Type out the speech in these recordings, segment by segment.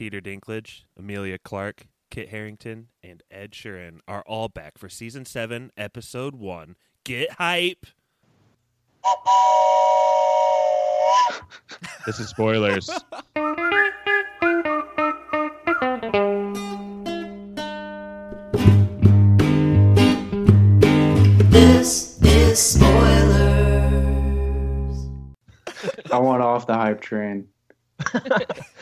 Peter Dinklage, Emilia Clarke, Kit Harington, and Ed Sheeran are all back for season 7, episode 1. Get hype! This is spoilers. This is spoilers. I want off the hype train.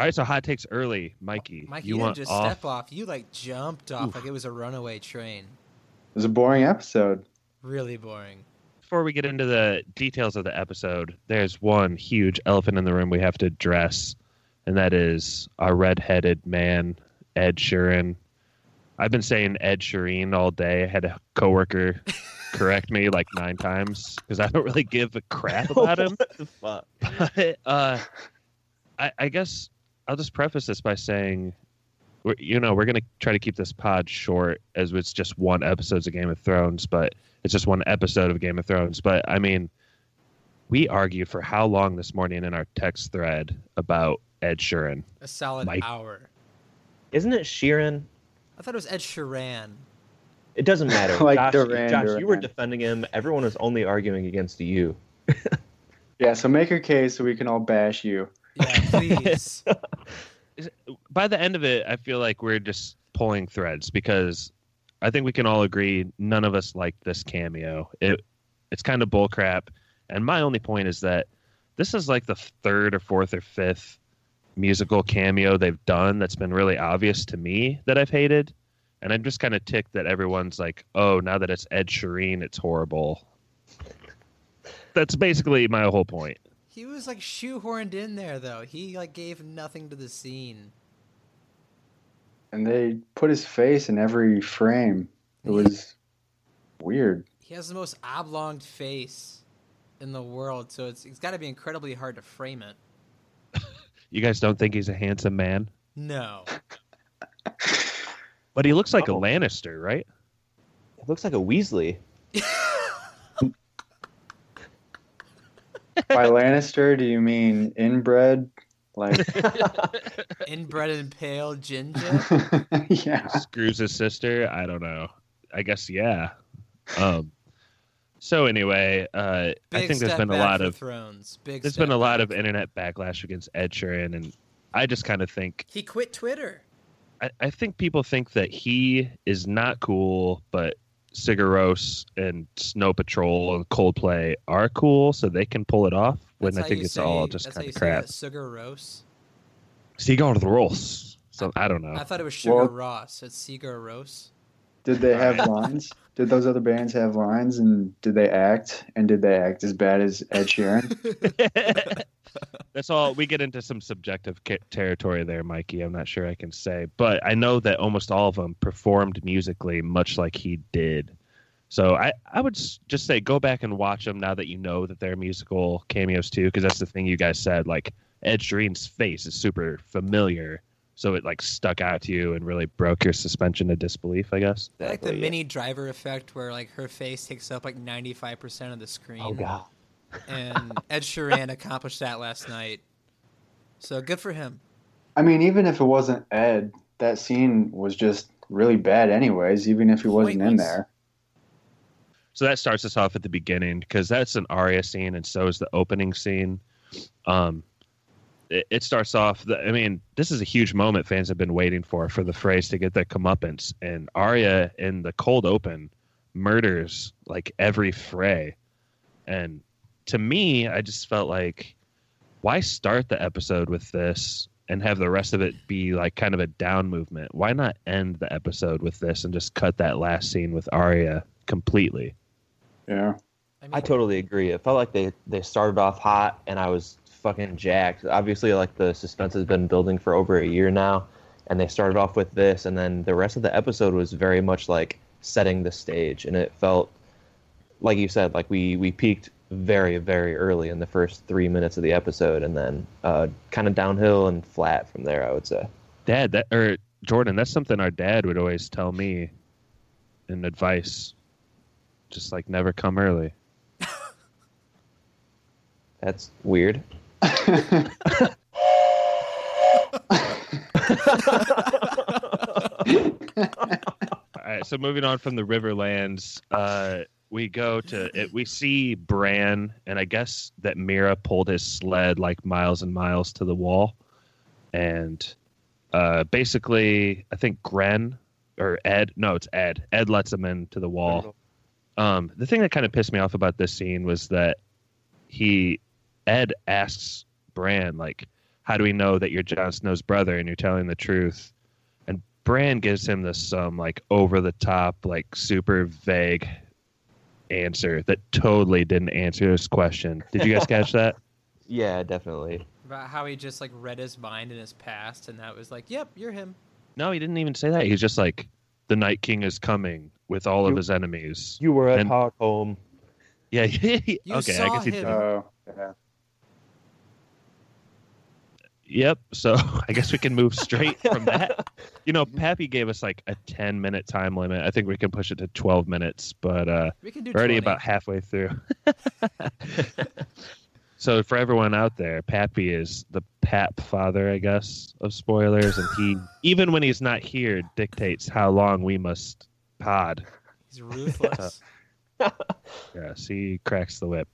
All right, so hot takes early, Mikey. Mikey, you you, want didn't just off? step off. You like jumped off like it was a runaway train. It was a boring episode. Really boring. Before we get into the details of the episode, there's one huge elephant in the room we have to address, and that is our red-headed man, Ed Sheeran. I've been saying Ed Sheeran all day. I had a coworker correct me like nine times because I don't really give a crap about him. What the fuck? but uh, I, I guess I'll just preface this by saying, you know, we're gonna try to keep this pod short as it's just one episode of Game of Thrones, but it's just one episode of Game of Thrones. But I mean, we argued for how long this morning in our text thread about Ed Sheeran. A solid Mike. hour. Isn't it Sheeran? I thought it was Ed Sheeran. It doesn't matter. Like Josh, Duran Josh you were defending him. Everyone was only arguing against you. Yeah, so make your case so we can all bash you. Yeah, please. By the end of it, I feel like we're just pulling threads because I think we can all agree none of us like this cameo. It it's kind of bullcrap. And my only point is that this is like the third or fourth or fifth musical cameo they've done that's been really obvious to me that I've hated. And I'm just kind of ticked that everyone's like, oh, now that it's Ed Sheeran, it's horrible. That's basically my whole point. He was like shoehorned in there though. He like gave nothing to the scene. And they put his face in every frame. It was weird. He has the most oblong face in the world, so it's it's got to be incredibly hard to frame it. You guys don't think he's a handsome man? No. But he looks like a Oh. Lannister, right? It looks like a Weasley. By Lannister, do you mean inbred? Like, Inbred and pale ginger. yeah. Screws his sister. I don't know. I guess yeah. Um. So anyway, uh, I think there's been a lot of thrones. Big. there's step been a lot of internet backlash against Ed Sheeran, and I just kind of think He quit Twitter. I, I think people think that he is not cool, but Sigur Rós and Snow Patrol and Coldplay are cool, so they can pull it off. When That's I think it's say- all just kind of say crap. that, Sugar Rose. Sigur Rós. So I don't know. I thought it was Sugar Well- Ross. It's Sigur Rose. Did they have lines? Did those other bands have lines? And did they act? And did they act as bad as Ed Sheeran? That's all. We get into some subjective ca- territory there, Mikey. I'm not sure I can say, but I know that almost all of them performed musically much like he did. So I, I would s- just say go back and watch them now that you know that they're musical cameos too, because that's the thing you guys said. Like Ed Sheeran's face is super familiar, so it like stuck out to you and really broke your suspension of disbelief. I guess. I like the yeah. Minnie Driver effect where like her face takes up like 95% of the screen. Oh god. And Ed Sheeran accomplished that last night. So good for him. I mean, even if it wasn't Ed, that scene was just really bad, anyways, even if he wasn't in there. So that starts us off at the beginning because that's an Arya scene, and so is the opening scene. Um, it, it starts off. The, I mean, this is a huge moment fans have been waiting for for the Freys to get their comeuppance, and Arya in the cold open murders like every Frey, and to me, I just felt like, why start the episode with this and have the rest of it be like kind of a down movement? Why not end the episode with this and just cut that last scene with Arya completely? Yeah. I, mean, I totally agree. It felt like they they started off hot, and I was fucking jacked. Obviously, like the suspense has been building for over a year now, and they started off with this, and then the rest of the episode was very much like setting the stage, and it felt like you said, like we we peaked very very early in the first three minutes of the episode, and then uh, kind of downhill and flat from there. I would say. Dad, that or Jordan, that's something our dad would always tell me in advice. Just like never come early. That's weird. All right, so moving on from the Riverlands, uh, we go to it, we see Bran, and I guess that Meera pulled his sled like miles and miles to the wall, and uh, basically, I think Grenn or Ed, no, it's Ed. Ed lets him into the wall. Um, the thing that kind of pissed me off about this scene was that he Ed asks Bran like, "How do we know that you're Jon Snow's brother and you're telling the truth?" And Bran gives him this some like over the top, like super vague answer that totally didn't answer his question. Did you guys catch that? Yeah, definitely. About how he just like read his mind in his past, and that was like, "Yep, you're him." No, he didn't even say that. He's just like, "The Night King is coming with all of his enemies." You were at And- Hardhome. Yeah, okay. I saw guess he him. Oh, yeah. Yep. So I guess we can move straight from that. You know, Pappy gave us like a 10 minute time limit. I think we can push it to 12 minutes, but uh, We can do already 20. about halfway through. so for everyone out there, Pappy is the pap father, I guess, of spoilers. And he, even when he's not here, dictates how long we must pod. He's ruthless. Yes, he cracks the whip.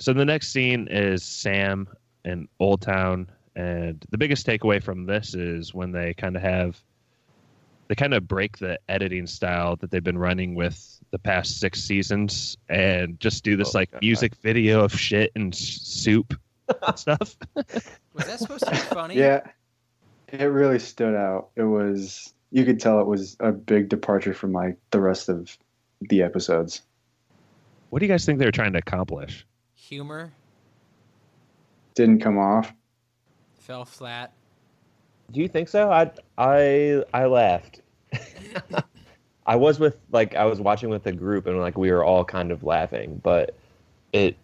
So the next scene is Sam in Oldtown, and the biggest takeaway from this is when they kind of have they kind of break the editing style that they've been running with the past six seasons and just do this Oh, like God. music video of shit and soup and stuff. was that supposed to be funny? Yeah, it really stood out. It was you could tell it was a big departure from like the rest of the episodes. What do you guys think they were trying to accomplish? Humor Didn't come off. Fell flat. Do you think so? I I I laughed. I was with like I was watching with a group and like we were all kind of laughing, but it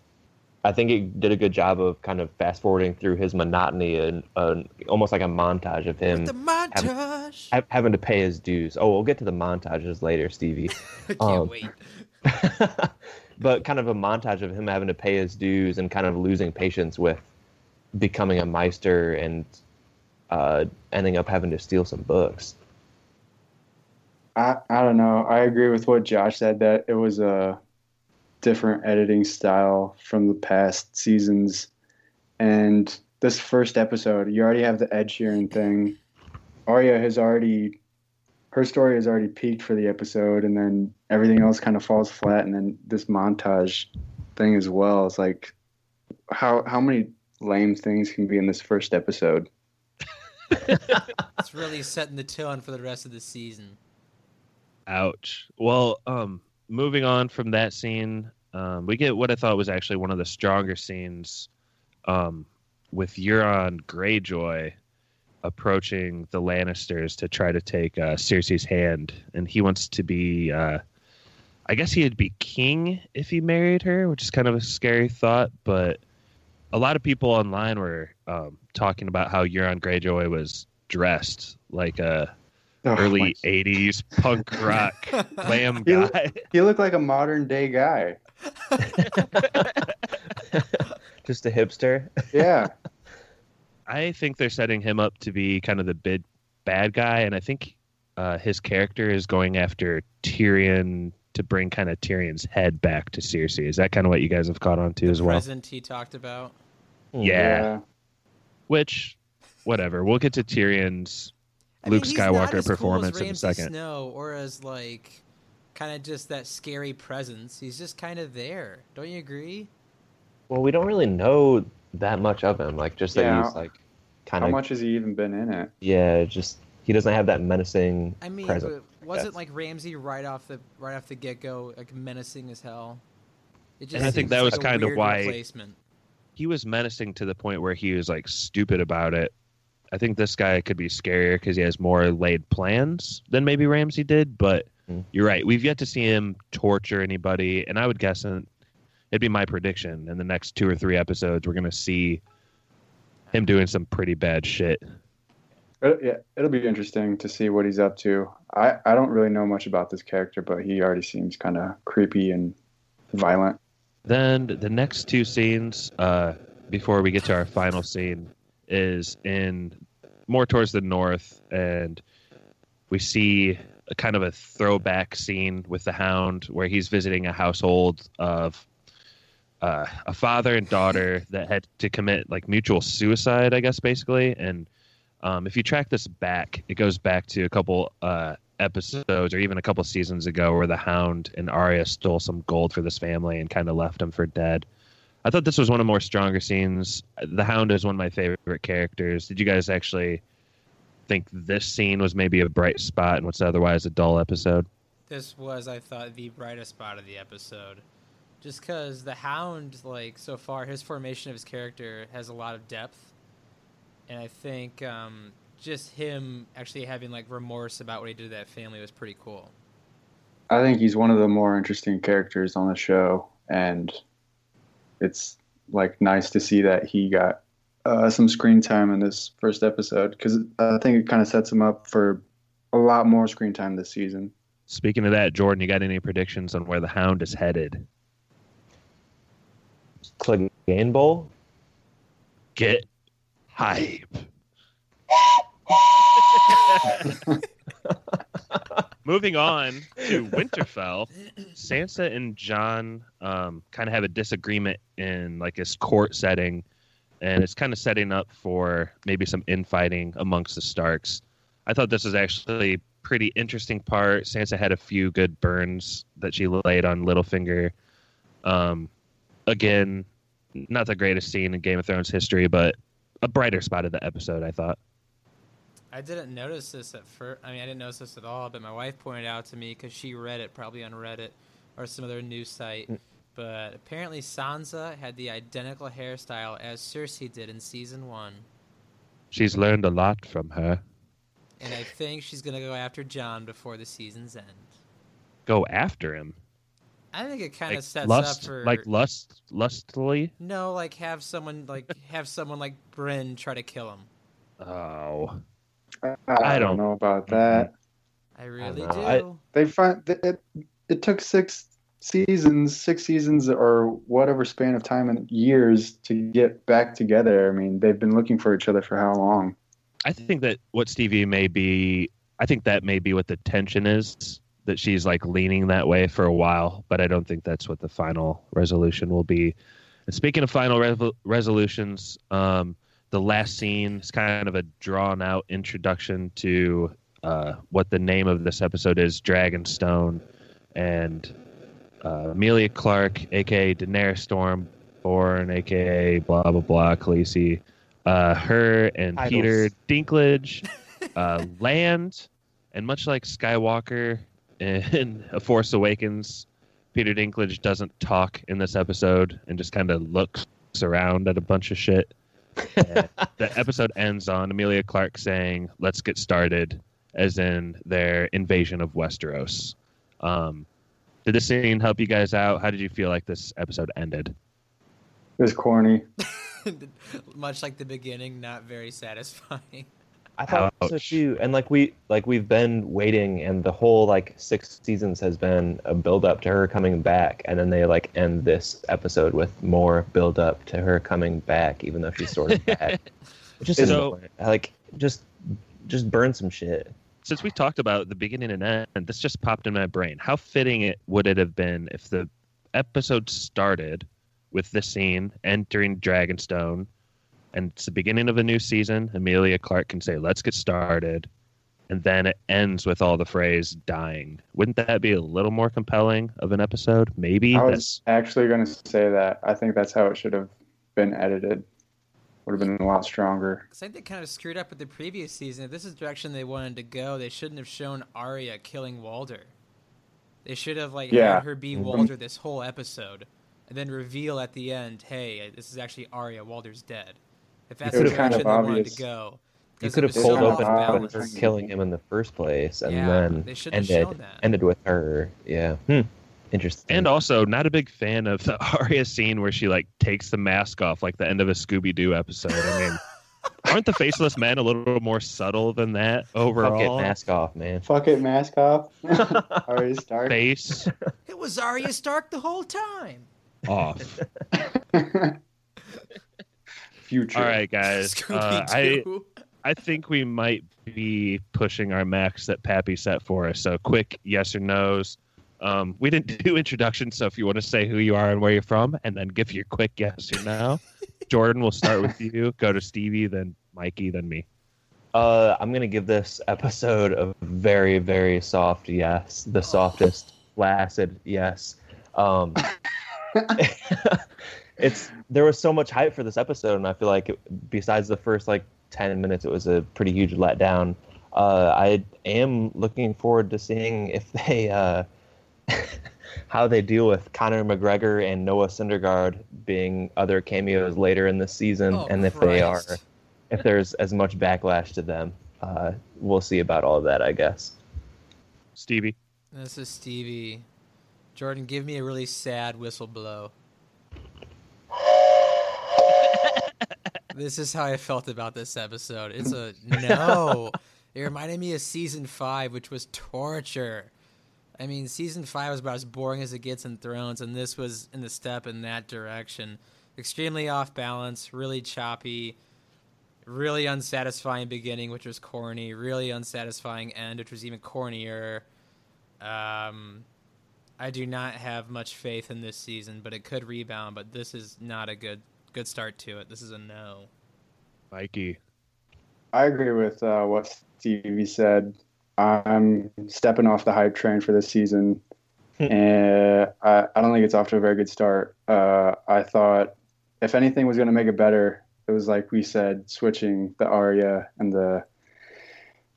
I think it did a good job of kind of fast forwarding through his monotony and uh, almost like a montage of him With the montage. ha- having to pay his dues. Oh, we'll get to the montages later, Stevie. I can't um, wait. but kind of a montage of him having to pay his dues and kind of losing patience with becoming a maester and uh, ending up having to steal some books. I I don't know. I agree with what Josh said that it was a different editing style from the past seasons, and this first episode, you already have the Ed Sheeran thing. Arya has already her story has already peaked for the episode, and then everything else kind of falls flat, and then this montage thing as well. It's like how how many lame things can be in this first episode? It's really setting the tone for the rest of the season. Ouch. Well, um, moving on from that scene, um, we get what I thought was actually one of the stronger scenes, um, with Euron Greyjoy approaching the Lannisters to try to take uh, Cersei's hand, and he wants to be, uh, I guess he'd be king if he married her, which is kind of a scary thought. But a lot of people online were um, talking about how Euron Greyjoy was dressed like a Oh, early my- 80s punk rock glam He look- guy. He looked like a modern day guy. Just a hipster. Yeah. I think they're setting him up to be kind of the big bad guy, and I think uh, his character is going after Tyrion to bring kind of Tyrion's head back to Cersei. Is that kind of what you guys have caught on to as well? Present he talked about. Yeah. Which, whatever. We'll get to Tyrion's I Luke mean, Skywalker as cool performance in a second. Snow, or as like, kind of just that scary presence. He's just kind of there. Don't you agree? Well, we don't really know that much of him. Like just that Yeah. he's like kind of. How much has he even been in it? yeah. Just he doesn't have that menacing I mean, presence. w- wasn't Yes. like Ramsay right off the right off the get go like menacing as hell? It And I think that was like kind of why- replacement. He was menacing to the point where he was like stupid about it. I think this guy could be scarier because he has more laid plans than maybe Ramsay did. But Hmm. you're right; we've yet to see him torture anybody, and I would guess uh, it'd be my prediction in the next two or three episodes we're going to see him doing some pretty bad shit. It, yeah, it'll be interesting to see what he's up to. I, I don't really know much about this character, but he already seems kind of creepy and violent. Then the next two scenes, uh, before we get to our final scene, is in more towards the north, and we see a kind of a throwback scene with the Hound where he's visiting a household of uh, a father and daughter that had to commit like mutual suicide, I guess, basically. And um, if you track this back, it goes back to a couple uh, episodes or even a couple seasons ago where the Hound and Arya stole some gold for this family and kind of left them for dead. I thought this was one of the more stronger scenes. The Hound is one of my favorite characters. Did you guys actually think this scene was maybe a bright spot in what's otherwise a dull episode? This was, I thought, the brightest spot of the episode. Just because the Hound, like, so far, his formation of his character has a lot of depth. And I think um, just him actually having, like, remorse about what he did to that family was pretty cool. I think he's one of the more interesting characters on the show, and it's like nice to see that he got uh, some screen time in this first episode because I think it kind of sets him up for a lot more screen time this season. Speaking of that, Jordan, you got any predictions on where the Hound is headed? Clegane Bowl. Get hype. Moving on to Winterfell, Sansa and Jon um, kind of have a disagreement in like this court setting, and it's kind of setting up for maybe some infighting amongst the Starks. I thought this was actually pretty interesting part. Sansa had a few good burns that she laid on Littlefinger. Um, again, not the greatest scene in Game of Thrones history, but a brighter spot of the episode, I thought. I didn't notice this at first. I mean, I didn't notice this at all, but my wife pointed out to me because she read it probably on Reddit or some other news site. Mm. But apparently, Sansa had the identical hairstyle as Cersei did in season one. She's learned a lot from her. And I think she's going to go after Jon before the season's end. Go after him. I think it kind of Like sets lust, up for like lust, lustfully. no, like have someone like have someone like Bryn try to kill him. Oh, I, I don't don't- know about that. I really know. do. I- They find it, it. It took six seasons, six seasons, or whatever span of time and years to get back together. I mean, they've been looking for each other for how long? I think that what Stevie may be. I think that may be what the tension is. That she's like leaning that way for a while, but I don't think that's what the final resolution will be. And speaking of final rev- resolutions, um, the last scene is kind of a drawn out introduction to uh, what the name of this episode is Dragonstone. And uh, Emilia Clarke, aka Daenerys Stormborn, aka blah, blah, blah, Khaleesi. Uh, her and Titles. Peter Dinklage uh, land. And much like Skywalker in A Force Awakens, Peter Dinklage doesn't talk in this episode and just kind of looks around at a bunch of shit. And the episode ends on Emilia Clarke saying, "Let's get started," as in their invasion of Westeros. Um, did this scene help you guys out? How did you feel like this episode ended? It was corny. Much like the beginning, not very satisfying. I thought so too. And like we like we've been waiting and the whole like six seasons has been a build up to her coming back and then they like end this episode with more build up to her coming back even though she's sort of back. Just so, like just just burn some shit. Since we talked about the beginning and end, this just popped in my brain. How fitting it would it have been if the episode started with the scene entering Dragonstone, and it's the beginning of a new season. Emilia Clarke can say, "Let's get started," and then it ends with all the Freys "dying." Wouldn't that be a little more compelling of an episode? Maybe. I That's- was actually going to say that. I think that's how it should have been edited. Would have been a lot stronger. Because I think they kind of screwed up with the previous season. If this is the direction they wanted to go, they shouldn't have shown Arya killing Walder. They should have like Yeah. had her be Mhm. Walder this whole episode, and then reveal at the end, "Hey, this is actually Arya. Walder's dead." If that's It the was kind direction of they wanted obvious. to go, You 'Cause could have pulled so open off her balance. balance. killing him in the first place and Yeah, then they should have ended ended with her. Yeah. Hmm. Interesting. And also, not a big fan of the Arya scene where she like takes the mask off, like the end of a Scooby Doo episode. I mean, aren't the faceless men a little more subtle than that Fuck it, overall? mask off, man. Fuck it, mask off. Already started. Face It was Arya Stark the whole time. off. Future. All right, guys. Uh, I I think we might be pushing our max that Pappy set for us. So quick yes or no's. Um, we didn't do introductions, so if you want to say who you are and where you're from, and then give your quick yes or no. Jordan, we'll start with you. Go to Stevie, then Mikey, then me. Uh, I'm gonna give this episode a very, very soft yes, the softest, flaccid yes. Um, it's there was so much hype for this episode, and I feel like it, besides the first like ten minutes, it was a pretty huge letdown. Uh, I am looking forward to seeing if they uh, how they deal with Conor McGregor and Noah Syndergaard being other cameos later in the season, Oh, and if they are if there's as much backlash to them. Uh, we'll see about all of that, I guess. Stevie. This is Stevie. Jordan, give me a really sad whistle blow. This is how I felt about this episode. It's a no. it reminded me of season five, which was torture. I mean, season five was about as boring as it gets in Thrones, and this was in the step in that direction. Extremely off balance, really choppy, really unsatisfying beginning, which was corny, really unsatisfying end, which was even cornier. Um, I do not have much faith in this season, but it could rebound. But this is not a good good start to it. This is a no. Mikey. I agree with uh, what Stevie said. I'm stepping off the hype train for this season, and I, I don't think it's off to a very good start. Uh, I thought, if anything was going to make it better, it was like we said, switching the Arya and the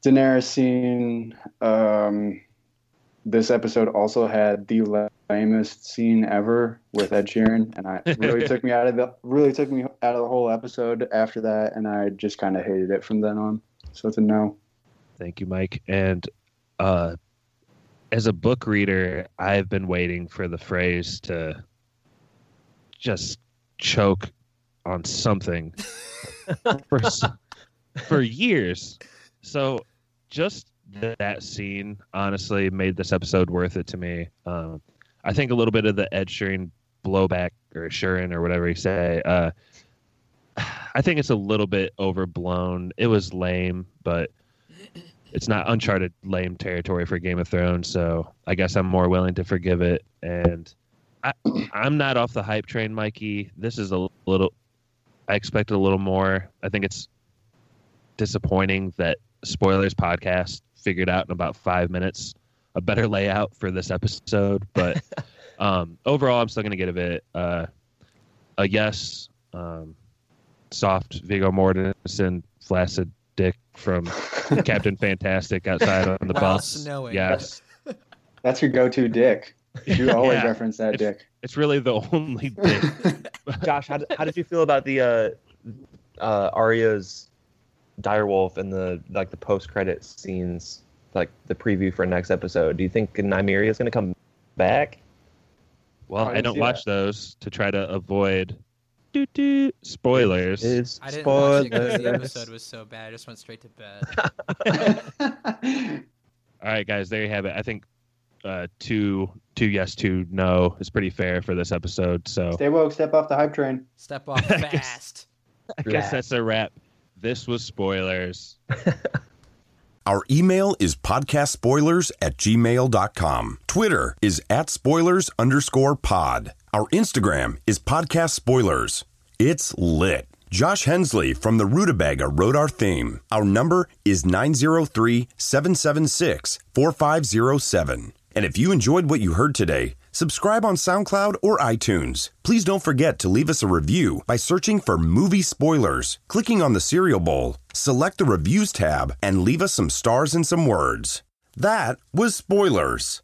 Daenerys scene. Um, this episode also had the lamest scene ever with Ed Sheeran, and I really took me out of the really took me out of the whole episode after that, and I just kind of hated it from then on. So it's a no. Thank you, Mike. And uh, as a book reader, I've been waiting for the Freys to just choke on something for for years. So just th- that scene honestly made this episode worth it to me. Um, I think a little bit of the Ed Sheeran blowback or Sheeran or whatever you say. Uh, I think it's a little bit overblown. It was lame, but it's not uncharted lame territory for Game of Thrones, so I guess I'm more willing to forgive it. And I, I'm not off the hype train, Mikey. This is a little. I expected a little more. I think it's disappointing that Spoilers Podcast figured out in about five minutes a better layout for this episode, but um, overall, I'm still going to give it uh, a yes. Um, soft Viggo Mortensen, flaccid dick from Captain Fantastic outside on the While bus. snowing. Yes, That's your go-to dick. You always Yeah. reference that It's- dick. it's really the only dick. Josh, how did, how did you feel about the uh, uh, Arya's direwolf and the like the post credit scenes, like the preview for next episode? Do you think Nymeria is going to come back? Well, I I don't watch that. those to try to avoid doo doo spoilers. Is I didn't watch it because the episode was so bad. I just went straight to bed. All right, guys, there you have it. I think uh, two two yes, two no is pretty fair for this episode. So Stay woke. Step off the hype train. Step off I guess- fast. I guess that's a wrap. This was spoilers. Our email is podcastspoilers at gmail.com. Twitter is at spoilers underscore pod. Our Instagram is podcast spoilers. It's lit. Josh Hensley from the Rutabaga wrote our theme. Our number is 903 776 4507. And if you enjoyed what you heard today, subscribe on SoundCloud or iTunes. Please don't forget to leave us a review by searching for movie spoilers, clicking on the cereal bowl, select the reviews tab, and leave us some stars and some words. That was spoilers.